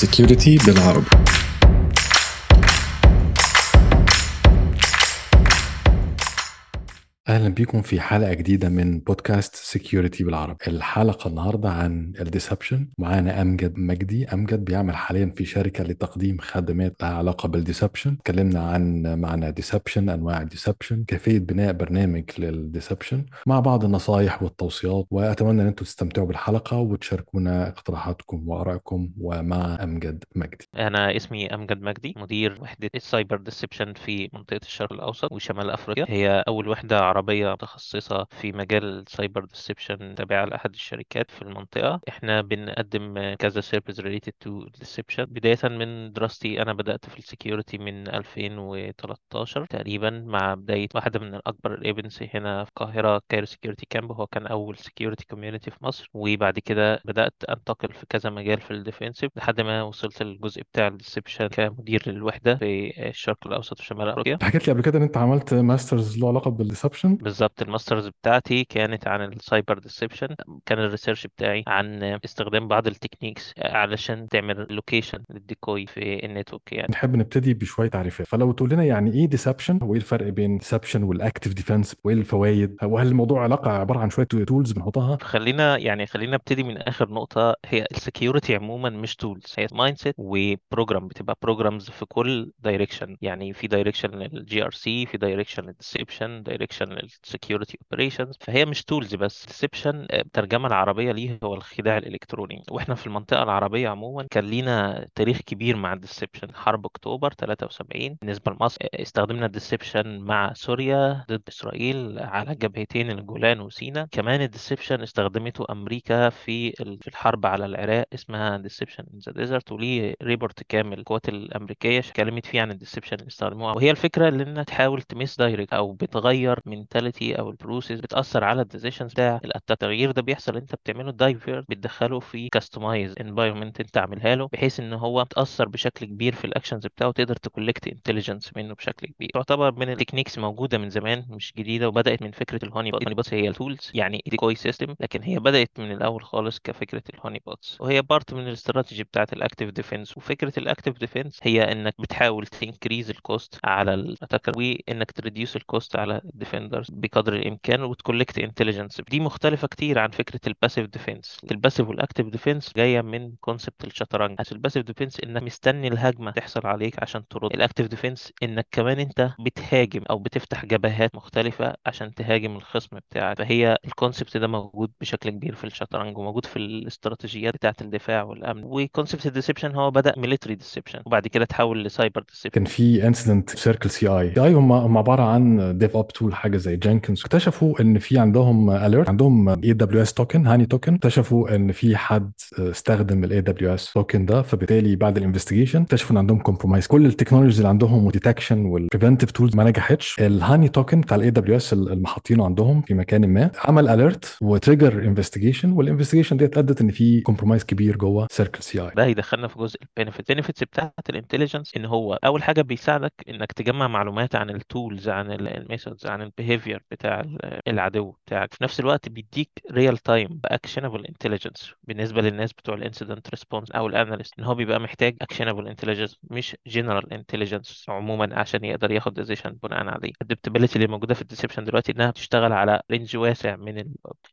security بالعربي أهلا بيكم في حلقة جديدة من بودكاست security بالعربي. الحلقة النهارده عن ال deception معانا أمجد مجدي. أمجد بيعمل حاليا في شركة لتقديم خدمات لها علاقة بال deception اتكلمنا عن معنى deception أنواع ال deception كيفية بناء برنامج لل deception مع بعض النصائح والتوصيات وأتمنى أن أنتم تستمتعوا بالحلقة وتشاركونا اقتراحاتكم وآرائكم. ومع أمجد مجدي. أنا اسمي أمجد مجدي مدير وحدة ال cyber deception في منطقة الشرق الأوسط وشمال أفريقيا. هي أول وحدة عربية متخصصة في مجال ال cyber deception تابعة لأحد الشركات في المنطقة. إحنا بنقدم كذا service related to deception بداية من دراستي أنا بدأت في ال security من 2013 تقريبا مع بداية واحدة من الأكبر ال events هنا في القاهرة Cairo Security Camp هو كان أول security community في مصر. وبعد كده بدأت أنتقل في كذا مجال في ال defensive لحد ما وصلت للجزء بتاع ال deception كمدير للوحدة في الشرق الأوسط وشمال أفريقيا. حكيت لي قبل كده إن أنت عملت masters له علاقة بال deception بالظبط ال masters بتاعتي كانت عن ال cyber deception كان ال research بتاعي عن استخدام بعض ال techniques علشان تعمل location لل decoy في ال network يعني. نحب نبتدي بشوية تعريفات. فلو تقول لنا يعني إيه deception وإيه الفرق بين deception وال active defense وإيه الفوايد وهل الموضوع علاقة عبارة عن شوية tools بنحطها؟ خلينا يعني خلينا نبتدي من آخر نقطة. هي ال security عموما مش tools هي mindset و program بتبقى programs في كل direction يعني في direction لل GRC في direction لل deception direction لل security operations فهي مش tools بس deception الترجمه العربية ليه هو الخداع الإلكتروني. وإحنا في المنطقة العربية عموما كان لينا تاريخ كبير مع ال deception حرب أكتوبر 73 بالنسبة لمصر استخدمنا ال deception مع سوريا ضد إسرائيل على جبهتين الجولان وسيناء كمان ال deception استخدمته أمريكا في في الحرب على العراق اسمها deception in the desert وليه report كامل القوات الأمريكية اتكلمت فيه عن ال deception اللي استخدموها. وهي الفكرة اللي إنها تحاول تمس direct أو بتغير mentality أو ال process بتأثر على ال decisions بتاع التغيير ده بيحصل أنت بتعمله divert بتدخله في customized environment أنت عاملها له بحيث إن هو تأثر بشكل كبير في ال actions بتاعه وتقدر ت collect intelligence منه بشكل كبير. تعتبر من ال techniques موجودة من زمان مش جديدة وبدأت من فكرة ال honeypot ال honeypots هي ال tools يعني decoy system لكن هي بدأت من الأول خالص كفكرة ال honeypots وهي part من الاستراتيجي بتاعت ال active defense وفكرة ال active defense هي إنك بتحاول ت increase ال cost على ال attacker وإنك ت reduce ال cost على ال defenders بقدر الإمكان وت collect intelligence دي مختلفة كتير عن فكرة ال passive defense ال passive وال active defense جاية من concept الشطرنج. ال passive defense إنك مستني الهجمة تحصل عليك عشان ترد. ال active defense إنك كمان أنت بتهاجم أو بتفتح جبهات مختلفة عشان تهاجم الخصم بتاعك. فهي ال concept ده موجود بشكل كبير في الشطرنج وموجود في الاستراتيجيات بتاعة الدفاع والأمن. و concept ال deception هو بدأ military deception وبعد كده تحول لسايبر deception كان في incident CircleCI هم عبارة عن DevOps tool حاجة زي Jenkins اكتشفوا إن في عندهم alert عندهم AWS token honey token اكتشفوا إن في حد استخدم ال AWS token ده فبالتالي بعد ال investigation اكتشفوا إن عندهم compromise كل ال technologies اللي عندهم وال detection وال preventive tools ما نجحتش. ال honey token بتاع ال AWS اللي حاطينه عندهم في مكان ما عمل alert و trigger investigation وال investigation ديت أدت إن في compromise كبير جوه CircleCI ده يدخلنا في جزء ال benefit ال benefits بتاعت ال intelligence إن هو أول حاجة بيساعدك إنك تجمع معلومات عن ال tools عن ال methods عن ال behavior بتاع العدو بتاعك. في نفس الوقت بيديك real time ب actionable intelligence بالنسبة للناس بتوع ال incident response أو ال analyst إن هو بيبقى محتاج actionable intelligence مش general intelligence عموما عشان يقدر ياخد decision بناء عليه. ال adaptability اللي موجودة في ال deception دلوقتي إنها بتشتغل على range واسع من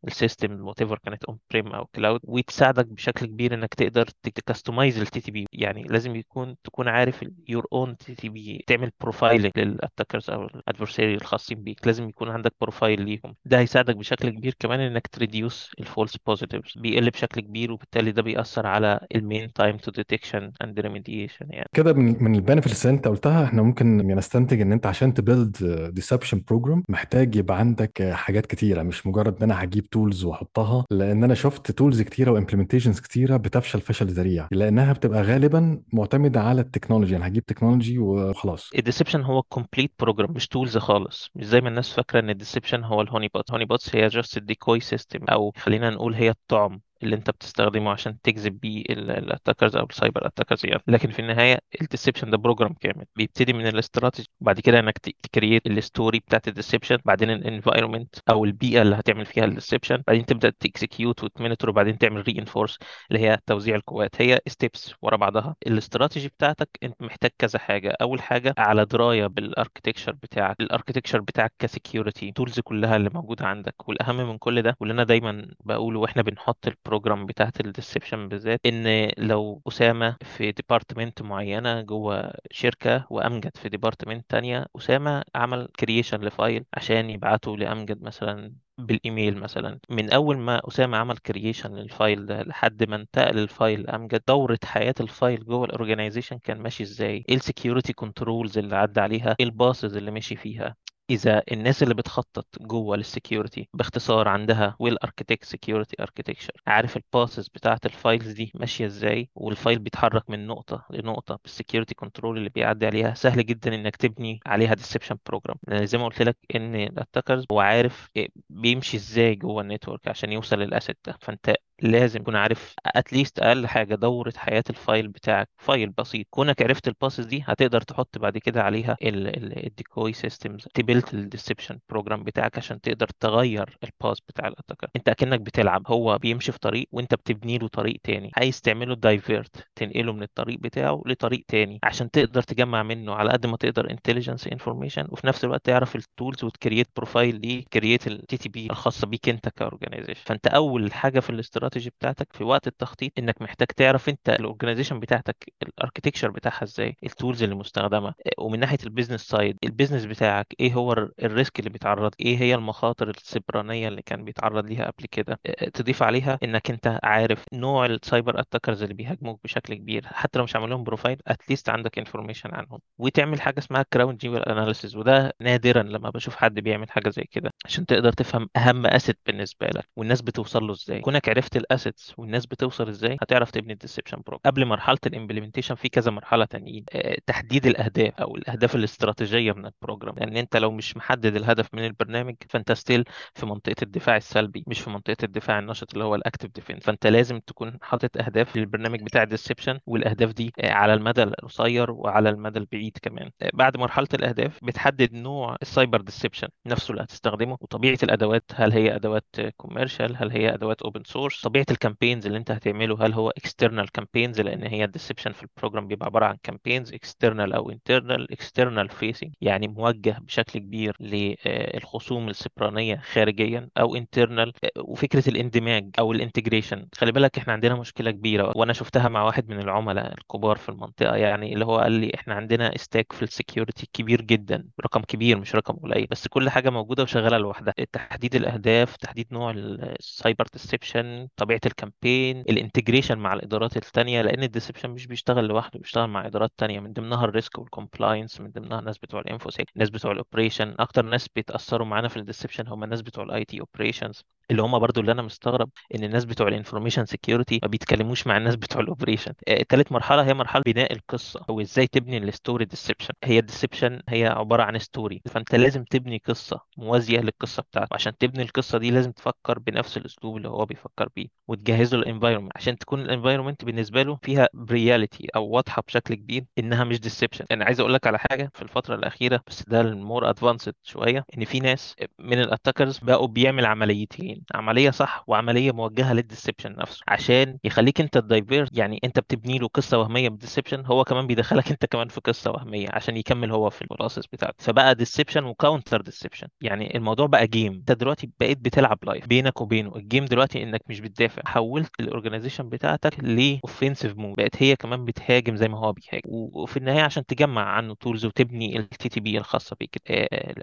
ال system whatever كانت on-prem أو cloud وتساعدك بشكل كبير إنك تقدر ت customize ال TTP يعني لازم يكون تكون عارف your own TTP تعمل profiling لل attackers أو ال adversary الخاصين بيك. لازم يكون عندك profile ليهم. ده هيساعدك بشكل كبير كمان إنك ت reduce ال false positives بيقل بشكل كبير وبالتالي ده بيأثر على ال mean time to detection and remediation يعني. كده من من ال benefits اللي انت قلتها إحنا ممكن نستنتج إن انت عشان ت build deception program محتاج يبقى عندك حاجات كتيرة. مش مجرد إن أنا هجيب tools وأحطها لأن أنا شفت tools كتيرة و implementations كتيرة بتفشل فشل ذريع. لأنها بتبقى غالبا معتمدة على ال technology أنا هجيب technology وخلاص. ال deception هو complete program مش tools خالص. مش زي ما الناس فاكرة إن ال deception هو ال honeypot honeypots هي just ال decoy system أو خلينا نقول هي الطعم. اللي انت بتستخدمه عشان تجذب بيه ال attackers أو ال cyber attackers يعني. لكن في النهاية ال deception ده program كامل. بيبتدي من الاستراتيجي بعد كده انك ت create ال story بتاعت ال deception بعدين ال environment أو البيئة اللي هتعمل فيها ال deception بعدين تبدأ ت execute وت monitor وبعدين تعمل reinforce اللي هي توزيع القوات. هي steps ورا بعضها. الاستراتيجي بتاعتك انت محتاج كذا حاجة. أول حاجة على دراية بال architecture بتاعك. ال architecture بتاعك ك security ال tools كلها اللي موجودة عندك. والأهم من كل ده واللي أنا دايما بقوله وإحنا بنحط ال program بتاعت ال deception بالذات إن لو أسامة في department معينة جوه شركة وأمجد في department تانية أسامة عمل creation ل file عشان يبعته لأمجد مثلا بالإيميل مثلا. من أول ما أسامة عمل creation لل file ده لحد ما انتقل ال file لأمجد دورة حياة ال file جوه ال organization كان ماشي إزاي؟ إيه ال security controls اللي عدى عليها إيه ال paths اللي مشي فيها. إذا الناس اللي بتخطط جوه ال security باختصار عندها well architected security architecture عارف ال paths بتاعه ال files دي ماشية إزاي؟ وال file بيتحرك من نقطة لنقطة بال security control اللي بيعدي عليها. سهل جدا إنك تبني عليها deception program لأن زي ما قلت لك إن ال attackers هو عارف بيمشي إزاي جوه ال network عشان يوصل لل asset ده. فأنت لازم تكون عارف at least أقل حاجة دورة حياة ال file بتاعك. file بسيط. كونك عرفت ال paths دي هتقدر تحط بعد كده عليها ال decoy systems ت build ال deception program بتاعك عشان تقدر تغير ال path بتاع ال attacker. انت أكنك بتلعب. هو بيمشي في طريق وانت بتبني له طريق تاني. عايز تعمله divert تنقله من الطريق بتاعه لطريق تاني عشان تقدر تجمع منه على قد ما تقدر intelligence information وفي نفس الوقت تعرف ال tools وت create profile ليه create ال TTP الخاصة بيك انت ك organization فانت أول حاجة في الاستراتيجي بتاعتك في وقت التخطيط إنك محتاج تعرف أنت ال organization بتاعتك ال architecture بتاعها إزاي ال tools اللي مستخدمه ومن ناحية ال business side ال business بتاعك إيه هو ال risk اللي بيتعرض إيه هي المخاطر السبرانيه اللي كان بيتعرض ليها قبل كده. تضيف عليها إنك أنت عارف نوع ال cyber attackers اللي بيهاجموك بشكل كبير حتى لو مش عامل لهم profile at least عندك information عنهم. وتعمل حاجة اسمها crown jewel analysis وده نادرا لما بشوف حد بيعمل حاجة زي كده عشان تقدر تفهم أهم asset بالنسبة لك والناس بتوصل له إزاي. كونك عرفت ال assets والناس بتوصل إزاي هتعرف تبني ال deception program قبل مرحلة ال implementation في كذا مرحلة تانيين. أه تحديد الأهداف أو الأهداف الاستراتيجية من ال program لأن يعني أنت لو مش محدد الهدف من البرنامج فأنت still في منطقة الدفاع السلبي مش في منطقة الدفاع النشط اللي هو ال active defense فأنت لازم تكون حاطط أهداف للبرنامج بتاع ال deception والأهداف دي على المدى القصير وعلى المدى البعيد كمان. بعد مرحلة الأهداف بتحدد نوع ال cyber deception نفسه اللي هتستخدمه وطبيعة الأدوات هل هي أدوات commercial هل هي أدوات open source طبيعة ال campaigns اللي انت هتعمله هل هو external campaigns لأن هي ال deception في ال program بيبقى عبارة عن campaigns external أو internal external facing يعني موجه بشكل كبير للخصوم السبرانية خارجيا أو internal وفكرة الاندماج أو ال integration. خلي بالك إحنا عندنا مشكلة كبيرة وأنا شفتها مع واحد من العملاء الكبار في المنطقة يعني اللي هو قال لي إحنا عندنا stack في ال security كبير جدا رقم كبير مش رقم قليل بس كل حاجة موجودة وشغالة لوحدها. تحديد الأهداف تحديد نوع ال cyber deception طبيعة ال campaign ال integration مع الإدارات الثانية لأن ال deception مش بيشتغل لوحده بيشتغل مع إدارات ثانية من ضمنها ال risk وال compliance من ضمنها الناس بتوع ال infosec الناس بتوع ال operation أكتر ناس بيتأثروا معانا في ال deception هم الناس بتوع ال IT operations اللي هم برضو اللي أنا مستغرب إن الناس بتوع ال information security ما بيتكلموش مع الناس بتوع ال operation ثالث مرحلة هي مرحلة بناء القصة أو إزاي تبني ال story deception هي ال deception هي عبارة عن story فأنت لازم تبني قصة موازية للقصة بتاعته عشان تبني القصة دي لازم تفكر بنفس الأسلوب اللي هو بيفكر بيه وتجهزه ال environment عشان تكون ال environment بالنسبة له فيها ب reality أو واضحة بشكل كبير إنها مش deception أنا عايز أقول لك على حاجة في الفترة الأخيرة بس ده ال more advanced شوية إن في ناس من ال attackers بقوا بيعمل عمليتين. عملية صح وعملية موجهة لل deception نفسه عشان يخليك انت ال divert يعني انت بتبني له قصة وهمية بال deception هو كمان بيدخلك انت كمان في قصة وهمية عشان يكمل هو في ال process بتاعته. فبقى deception و counter deception يعني الموضوع بقى game انت دلوقتي بقيت بتلعب live بينك وبينه. ال game دلوقتي انك مش بتدافع. حولت ال organization بتاعتك ل offensive mode بقت هي كمان بتهاجم زي ما هو بيهاجم. وفي النهاية عشان تجمع عنه tools وتبني ال TTP الخاصة بيك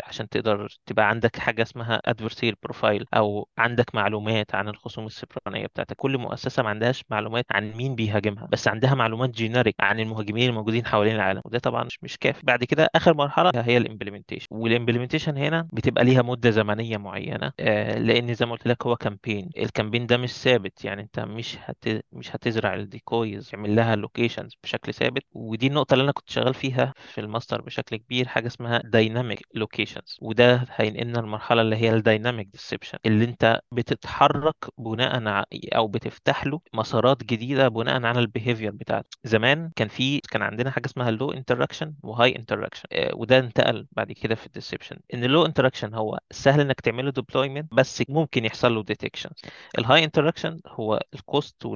عشان تقدر تبقى عندك حاجة اسمها adversary profile أو عندك معلومات عن الخصوم السبرانيه بتاعتك؟ كل مؤسسة ما عندهاش معلومات عن مين بيهاجمها بس عندها معلومات generic عن المهاجمين الموجودين حوالين العالم وده طبعا مش, مش كافي. بعد كده آخر مرحلة هي ال implementation وال implementation هنا بتبقى ليها مدة زمنية معينة آه لأن زي ما قلت لك هو campaign ال campaign ده مش ثابت يعني أنت مش هت... مش هتزرع ال decoys تعمل لها locations بشكل ثابت. ودي النقطة اللي أنا كنت شغال فيها في الماستر بشكل كبير حاجة اسمها dynamic locations وده هينقلنا المرحله اللي هي ال dynamic deception اللي أنت بتتحرك بناء. أو بتفتح له مسارات جديدة بناء على ال behavior بتاعته. زمان كان في كان عندنا حاجة اسمها low interaction و high interaction وده انتقل بعد كده في ال deception إن ال low interaction هو سهل إنك تعمله deployment بس ممكن يحصل له detection ال high interaction هو ال cost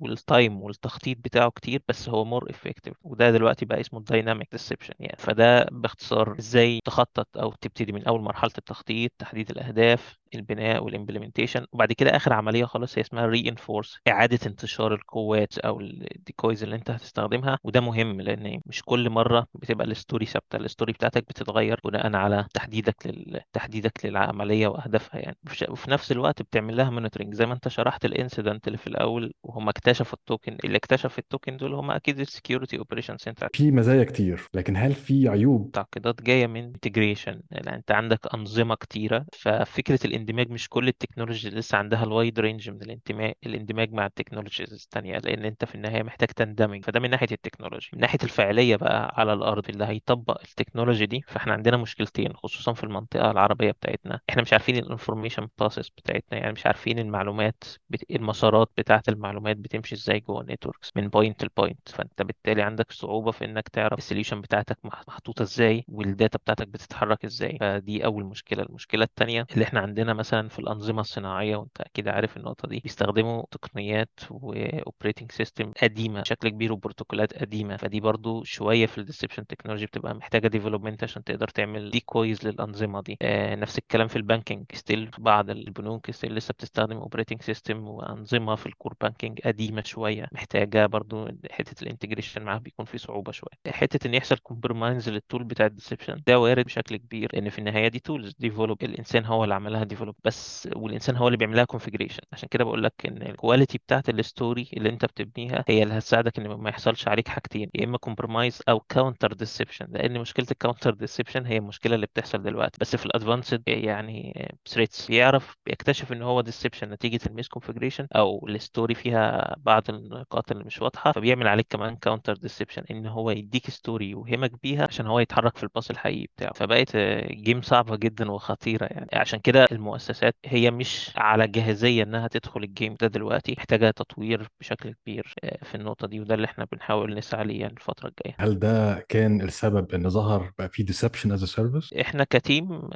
وال time والتخطيط بتاعه كتير بس هو more effective وده دلوقتي بقى اسمه ال dynamic deception يعني. فده باختصار إزاي تخطط أو تبتدي من أول مرحلة التخطيط تحديد الأهداف البناء وال implementation وبعد كده آخر عملية خالص هي اسمها reinforce إعادة انتشار القوات أو ال decoys اللي أنت هتستخدمها وده مهم لأن مش كل مرة بتبقى ال story ثابتة ال story بتاعتك بتتغير بناء على تحديدك لل... تحديدك للعملية واهدافها يعني. وفي نفس الوقت بتعمل لها monitoring زي ما أنت شرحت ال incident اللي في الأول وهم اكتشفوا ال token اللي اكتشف ال token دول هم أكيد ال security operation center في مزايا كتير لكن هل في عيوب؟ تعقيدات جاية من integration يعني أنت عندك أنظمة كتيرة ففكرة الاندماج مش كل ال technology لسه عندها ال wide range من الانتماء الاندماج مع ال technologies الثانية لأن أنت في النهاية محتاج تندمج. فده من ناحية ال technology. من ناحية الفعاليه بقى على الأرض اللي هيطبق ال technology دي فإحنا عندنا مشكلتين خصوصا في المنطقة العربية بتاعتنا. إحنا مش عارفين ال information process بتاعتنا يعني مش عارفين المعلومات بت... المسارات بتاعة المعلومات بتمشي إزاي جوه ال networks من point ل point فأنت بالتالي عندك صعوبة في إنك تعرف ال solution بتاعتك محطوطة إزاي وال data بتاعتك بتتحرك إزاي. فدي أول مشكلة. المشكلة الثانية اللي إحنا عندنا مثلا في الأنظمة الصناعية وأنت أكيد عارف النقطة دي بيستخدموا تقنيات و operating system قديمة بشكل كبير وبروتوكولات قديمة. فدي برضو شوية في ال deception technology بتبقى محتاجة development عشان تقدر تعمل decoys للأنظمة دي. آه نفس الكلام في ال banking. still بعض البنوك still لسه بتستخدم operating system وأنظمة في ال core banking قديمة شوية. محتاجة برضو حتة ال integration معاها بيكون في صعوبة شوية. حتة إن يحصل compromise لل tool بتاع ال deception ده وارد بشكل كبير لأن في النهاية دي tools develop الإنسان هو اللي عملها develop بس والإنسان هو اللي بيعمل لها configuration عشان كده بقول لك إن ال quality بتاعت ال story اللي أنت بتبنيها هي اللي هتساعدك إن ما يحصلش عليك حاجتين يا إما compromise أو counter deception لأن مشكلة ال counter deception هي المشكلة اللي بتحصل دلوقتي. بس في ال advanced يعني threats بيعرف بيكتشف إن هو deception نتيجة ال misconfiguration أو ال story فيها بعض النقاط اللي مش واضحة فبيعمل عليك كمان counter deception إن هو يديك story يوهمك بيها عشان هو يتحرك في ال path الحقيقي بتاعه. فبقت game صعبة جدا وخطيرة يعني. عشان كده المؤسسات هي مش على جاهزية إنها تدخل ال game ده دلوقتي محتاجة تطوير بشكل كبير في النقطة دي وده اللي إحنا بنحاول نسعى ليه يعني الفترة الجاية. هل ده كان السبب إن ظهر بقى في deception as a service إحنا ك team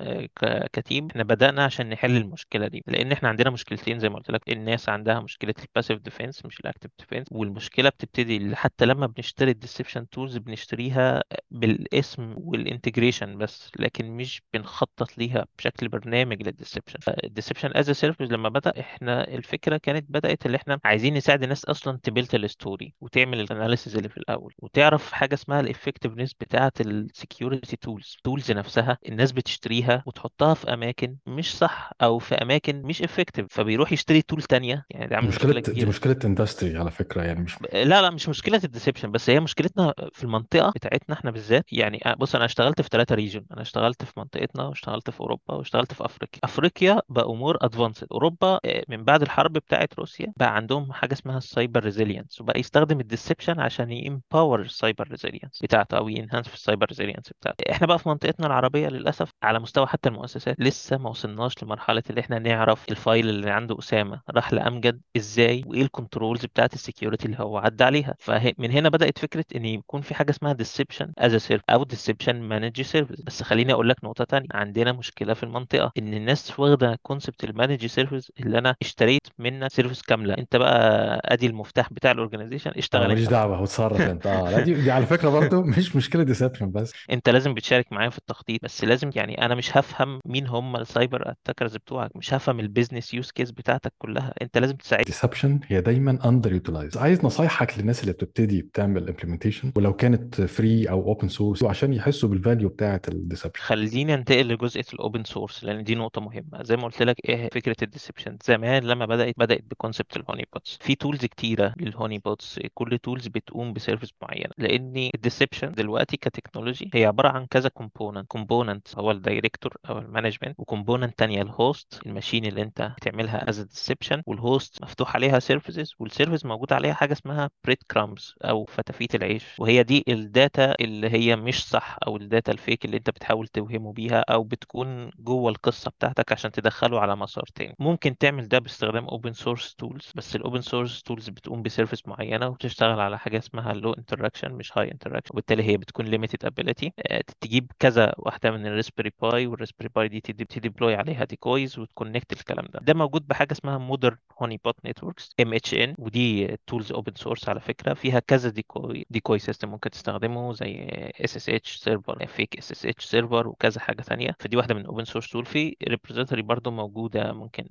ك team إحنا بدأنا عشان نحل المشكلة دي لأن إحنا عندنا مشكلتين زي ما قلت لك الناس عندها مشكلة ال passive defense مش ال active defense والمشكلة بتبتدي حتى لما بنشتري ال deception tools بنشتريها بالاسم وال integration بس لكن مش بنخطط ليها بشكل برنامج لل deception ال deception as a service لما بدأ إحنا الفكرة كانت بدأت اللي إحنا عايزين نساعد الناس أصلا ت build ال story وتعمل ال analysis اللي في الأول وتعرف حاجة اسمها ال effectiveness بتاعة ال security tools tools نفسها الناس بتشتريها وتحطها في أماكن مش صح أو في أماكن مش effective فبيروح يشتري tool تانية. يعني ده مشكلة مشكلة دي مشكلة industry على فكرة يعني مش لا لا مش مشكلة ال deception بس هي مشكلتنا في المنطقة بتاعتنا إحنا بالذات. يعني بص أنا اشتغلت في ثلاثة region أنا اشتغلت في منطقتنا واشتغلت في أوروبا واشتغلت في أفريقيا. أفريقيا بقوا more advanced أوروبا آه، من بعد الحرب بتاعت روسيا بقى عندهم حاجة اسمها ال cyber resilience وبقى يستخدم ال deception عشان ي empower ال cyber resilience بتاعته أو ي enhance في ال cyber resilience بتاعته. إحنا بقى في منطقتنا العربية للأسف على مستوى حتى المؤسسات لسه ما وصلناش لمرحلة اللي إحنا نعرف ال file اللي عنده أسامة. راح لأمجد إزاي وإيه ال controls بتاعت ال security اللي هو عدى عليها. فمن هنا بدأت فكرة إن يكون في حاجة اسمها deception as a service أو deception managed service بس خليني أقول لك نقطة تانية. عندنا مشكلة في المنطقة إن الناس واخدة concept ال managed service اللي أنا اشتريت منك service كاملة. أنت بقى أدي المفتاح بتاع ال organization اشتغل ماليش دعوة وتصرف أنت. آه لا دي, دي على فكرة برضو مش مشكلة deception بس. أنت لازم بتشارك معايا في التخطيط بس لازم يعني أنا مش هفهم مين هم ال cyber attackers بتوعك مش هفهم ال business use case بتاعتك كلها. أنت لازم تساعدني deception هي دايما under utilized عايز نصايحك للناس اللي بتبتدي بتعمل implementation ولو كانت free أو open source عشان يحسوا بال value بتاعة ال deception خليني أنتقل لجزئية ال open source لأن دي نقطة مهمة. زي ما قلت لك إيه فكرة ال deception زمان لما بدات بدأت ب concept ال honeypots في tools كتيرة لل honeypots كل tools بتقوم ب service معينة. لأن ال deception دلوقتي ك technology هي عبارة عن كذا component component هو ال director أو ال management و component تانية ال host ال machine اللي أنت بتعملها as deception وال host مفتوح عليها services وال service موجود عليها حاجة اسمها breadcrumbs أو فتافيت العيش. وهي دي ال data اللي هي مش صح أو ال data ال fake اللي أنت بتحاول توهمه بيها أو بتكون جوه القصة بتاعتك عشان تدخله على مسار تاني ممكن تعمل ده باستخدام open source tools بس ال open source tools بتقوم ب service معينة وبتشتغل على حاجة اسمها low interaction مش high interaction وبالتالي هي بتكون limited ability تجيب كذا واحدة من ال Raspberry Pi وال Raspberry Pi دي ت deploy عليها decoys وت connect الكلام ده. ده موجود بحاجة اسمها Modern Honeypot Networks MHN ودي tools open source على فكرة. فيها كذا decoy decoy system ممكن تستخدمه زي اس اس اتش سيرفر فيك اس اس اتش سيرفر وكذا حاجة ثانية فدي واحدة من open source tool في repository برضو موجودة ممكن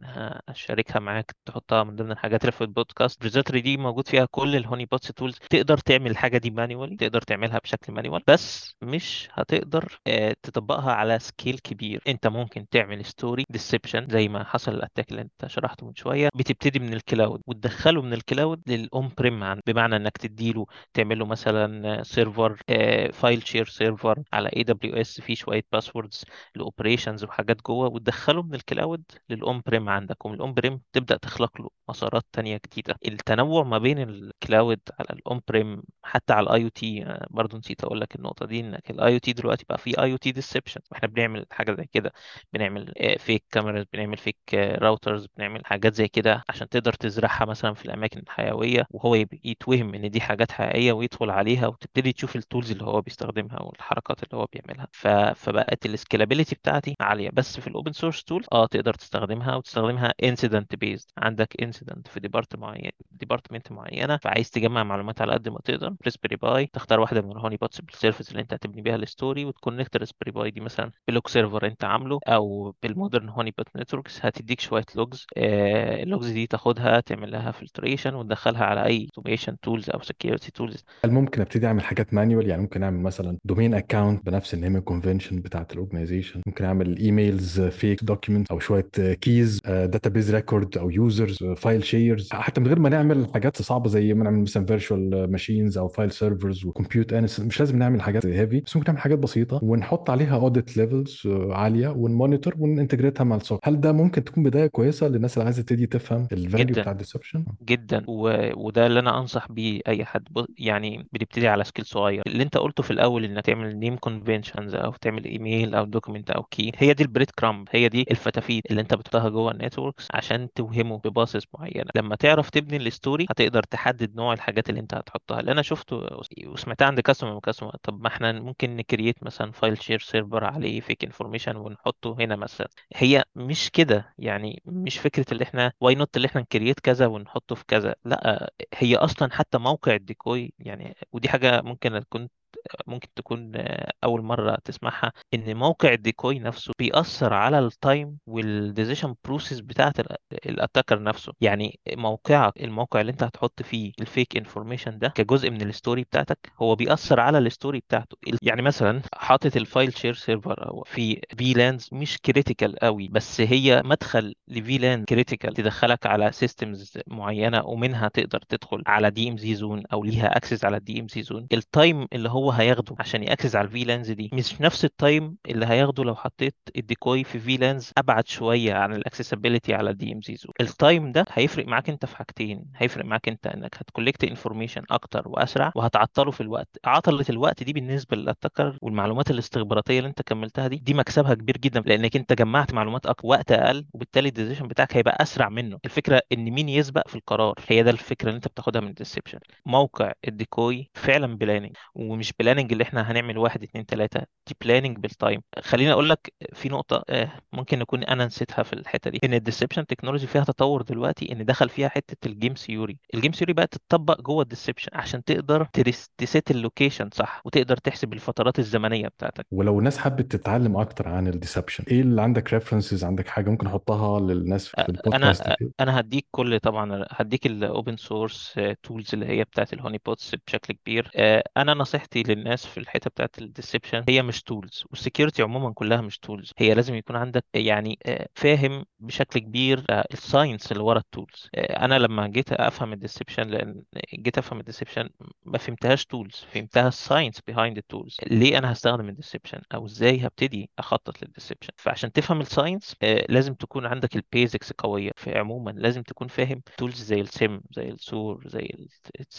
أشاركها معاك تحطها من ضمن الحاجات اللي في البودكاست. ال repository دي موجود فيها كل ال honeypots tools. تقدر تعمل الحاجة دي manually تقدر تعملها بشكل manual بس مش هتقدر تطبقها على scale كبير. انت ممكن تعمل story deception زي ما حصل ال attack اللي انت شرحته من شوية. بتبتدي من ال cloud وتدخله من ال cloud لل on-prem بمعنى انك تديله تعمل له مثلا server file share server على AWS فيه شوية passwords ال operations وحاجات جوه وتدخله من ال cloud لل on-prem عندك ومن ال on-prem تبدأ تخلق له. مسارات تانية جديدة. التنوع ما بين ال cloud على ال on-prem حتى على ال IoT برضه نسيت أقول لك النقطة دي إنك ال IoT دلوقتي بقى فيه IoT deception وإحنا بنعمل حاجة زي كده بنعمل fake cameras بنعمل fake routers بنعمل حاجات زي كده عشان تقدر تزرعها مثلا في الأماكن الحيوية وهو يتوهم إن دي حاجات حقيقية ويدخل عليها وتبتدي تشوف ال tools اللي هو بيستخدمها والحركات اللي هو بيعملها. فبقت ال scalability بتاعتي عالية. بس في ال open source tool آه تقدر تستخدمها وتستخدمها incident based عندك incident في depart معين department معينة فعايز تجمع معلومات على قد ما تقدر. Raspberry Pi تختار واحدة من ال honeypots بال service اللي انت هتبني بيها ال story وت connect ال Raspberry Pi دي مثلا ب log server انت عامله أو بال Modern Honeypot Networks هتديك شوية logs آه ال logs دي تاخدها تعمل لها filtration وتدخلها على أي automation tools أو security tools هل ممكن أبتدي أعمل حاجات manual يعني ممكن أعمل مثلا domain account بنفس ال name convention بتاعت ال organization ممكن أعمل emails fake document أو شوية keys database record أو users file shares حتى من غير ما نعمل حاجات صعبة زي ما نعمل مثلا virtual machines أو file servers و compute مش لازم نعمل حاجات heavy بس ممكن نعمل حاجات بسيطة ونحط عليها audit levels عالية ون monitor ون integrate ها مع ال SOC هل ده ممكن تكون بداية كويسة للناس اللي عايزة تبتدي تفهم ال value بتاع ال deception جدا. و... وده اللي أنا أنصح بيه أي حد. ب... يعني بنبتدي على scale صغير. اللي أنت قلته في الأول إنك تعمل name conventions أو تعمل ايميل أو document أو key هي دي ال breadcrumb هي دي الفتافيت اللي أنت بتحطها جوه ال networks عشان توهمه ب paths معينة. لما تعرف تبني ال story هتقدر تحدد نوع الحاجات اللي انت هتحطها. اللي أنا شفته وسمعتها عند customer customer طب ما إحنا ممكن ن create مثلا file share server عليه fake information ونحطه هنا مثلا. هي مش كده يعني مش فكرة اللي إحنا why not اللي إحنا ن create كذا ونحطه في كذا. لا هي أصلا حتى موقع ال decoy يعني ودي حاجة ممكن كنت ممكن تكون أول مرة تسمعها إن موقع ال decoy نفسه بيأثر على ال time وال decision process بتاعة ال attacker نفسه. يعني موقعك الموقع اللي أنت هتحط فيه ال fake information ده كجزء من ال story بتاعتك هو بيأثر على ال story بتاعته. يعني مثلا حاطط ال file share server أو في VLANs مش critical قوي بس هي مدخل ل VLAN critical تدخلك على systems معينة ومنها تقدر تدخل على DMZ zone أو ليها access على ال DMZ zone ال time اللي هو هياخده عشان ي access على ال VLANs دي. مش نفس ال time اللي هياخده لو حطيت ال decoy في VLANs أبعد شوية عن ال accessibility على ال DMZ zone ال time ده هيفرق معاك انت في حاجتين. هيفرق معاك انت انك هت collect information أكتر وأسرع وهتعطله في الوقت. عطلة الوقت دي بالنسبة لل attacker والمعلومات الاستخباراتية اللي انت كملتها دي دي مكسبها كبير جدا لأنك انت جمعت معلومات أكتر وقت أقل وبالتالي ال decision بتاعك هيبقى أسرع منه. الفكرة إن مين يسبق في القرار؟ هي ده الفكرة اللي انت بتاخدها من ال deception موقع ال decoy فعلا planning ومش planning اللي إحنا هنعمل واحد اتنين تلاتة دي planning بال time خليني أقول لك في نقطة ممكن نكون أنا نسيتها في الحتة دي. إن ال deception technology فيها تطور دلوقتي إن دخل فيها حتة ال game theory ال game theory بقت تطبق جوه ال deception عشان تقدر ت set ال location صح وتقدر تحسب الفترات الزمنية بتاعتك. ولو الناس حابه تتعلم أكتر عن ال deception إيه اللي عندك references عندك حاجة ممكن أحطها للناس في البودكاست أنا أنا هديك كل طبعا هديك ال open source tools اللي هي بتاعت ال honeypots بشكل كبير. أنا نصيحتي للناس في الحتة بتاعت ال deception هي مش tools وال security عموما كلها مش tools هي لازم يكون عندك يعني فاهم بشكل كبير ال science اللي ورا ال tools أنا لما جيت أفهم ال deception لأن جيت أفهم ال deception ما فهمتهاش tools فهمتها ال science behind ال tools ليه أنا هستخدم ال deception أو إزاي هبتدي أخطط لل deception فعشان تفهم ال science لازم تكون عندك ال basics قوية. في عموما لازم تكون فاهم tools زي ال SIEM زي ال SOAR زي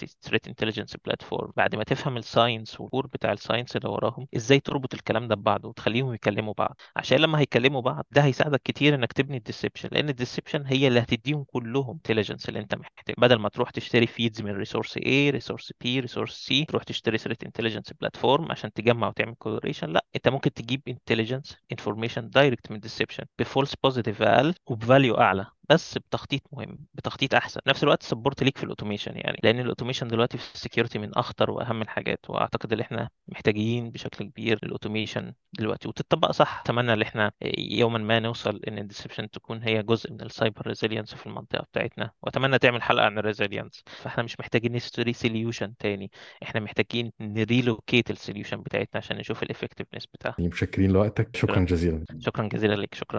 ال threat intelligence platform بعد ما تفهم ال science وال core بتاع ال science اللي وراهم إزاي تربط الكلام ده ببعضه وتخليهم يكلموا بعض؟ عشان لما هيكلموا بعض ده هيساعدك كتير إنك تبني ال deception لأن ال deception هي اللي هتديهم كلهم intelligence اللي أنت محتاج بدل ما تروح تشتري feeds من resource A resource B resource C تروح تشتري threat intelligence platform عشان تجمع وتعمل correlation لا أنت ممكن تجيب intelligence information direct من ال deception ب false positive أقل وب value أعلى. بس بتخطيط مهم بتخطيط أحسن. نفس الوقت support ليك في ال automation يعني لأن ال automation دلوقتي في ال security من أخطر وأهم الحاجات وأعتقد إن إحنا محتاجين بشكل كبير ال automation دلوقتي وتطبق صح. أتمنى إن إحنا يوما ما نوصل إن ال deception تكون هي جزء من ال cyber resilience في المنطقة بتاعتنا وأتمنى تعمل حلقة عن ال resilience فإحنا مش محتاجين نشتري solution تاني إحنا محتاجين ن relocate ال solution بتاعتنا عشان نشوف ال effectiveness بتاعها. متشكرين لوقتك. شكرا جزيلا. شكرا جزيلا لك شكرا.